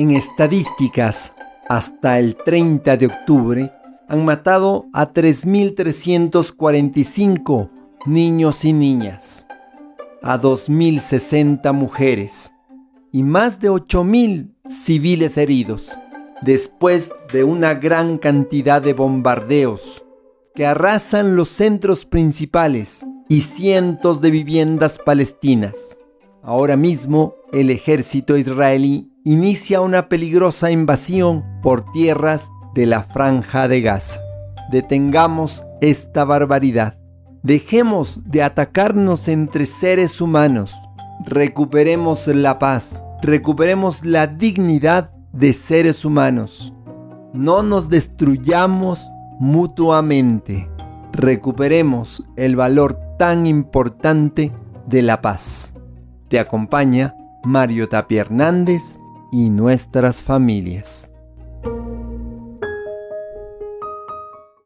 En estadísticas, hasta el 30 de octubre, han matado a 3.345 niños y niñas, a 2.060 mujeres y más de 8.000 civiles heridos, después de una gran cantidad de bombardeos que arrasan los centros principales y cientos de viviendas palestinas. Ahora mismo, el ejército israelí inicia una peligrosa invasión por tierras de la franja de Gaza. Detengamos esta barbaridad. Dejemos de atacarnos entre seres humanos. Recuperemos la paz. Recuperemos la dignidad de seres humanos. No nos destruyamos mutuamente. Recuperemos el valor tan importante de la paz. Te acompaña Mario Tapia Hernández y nuestras familias.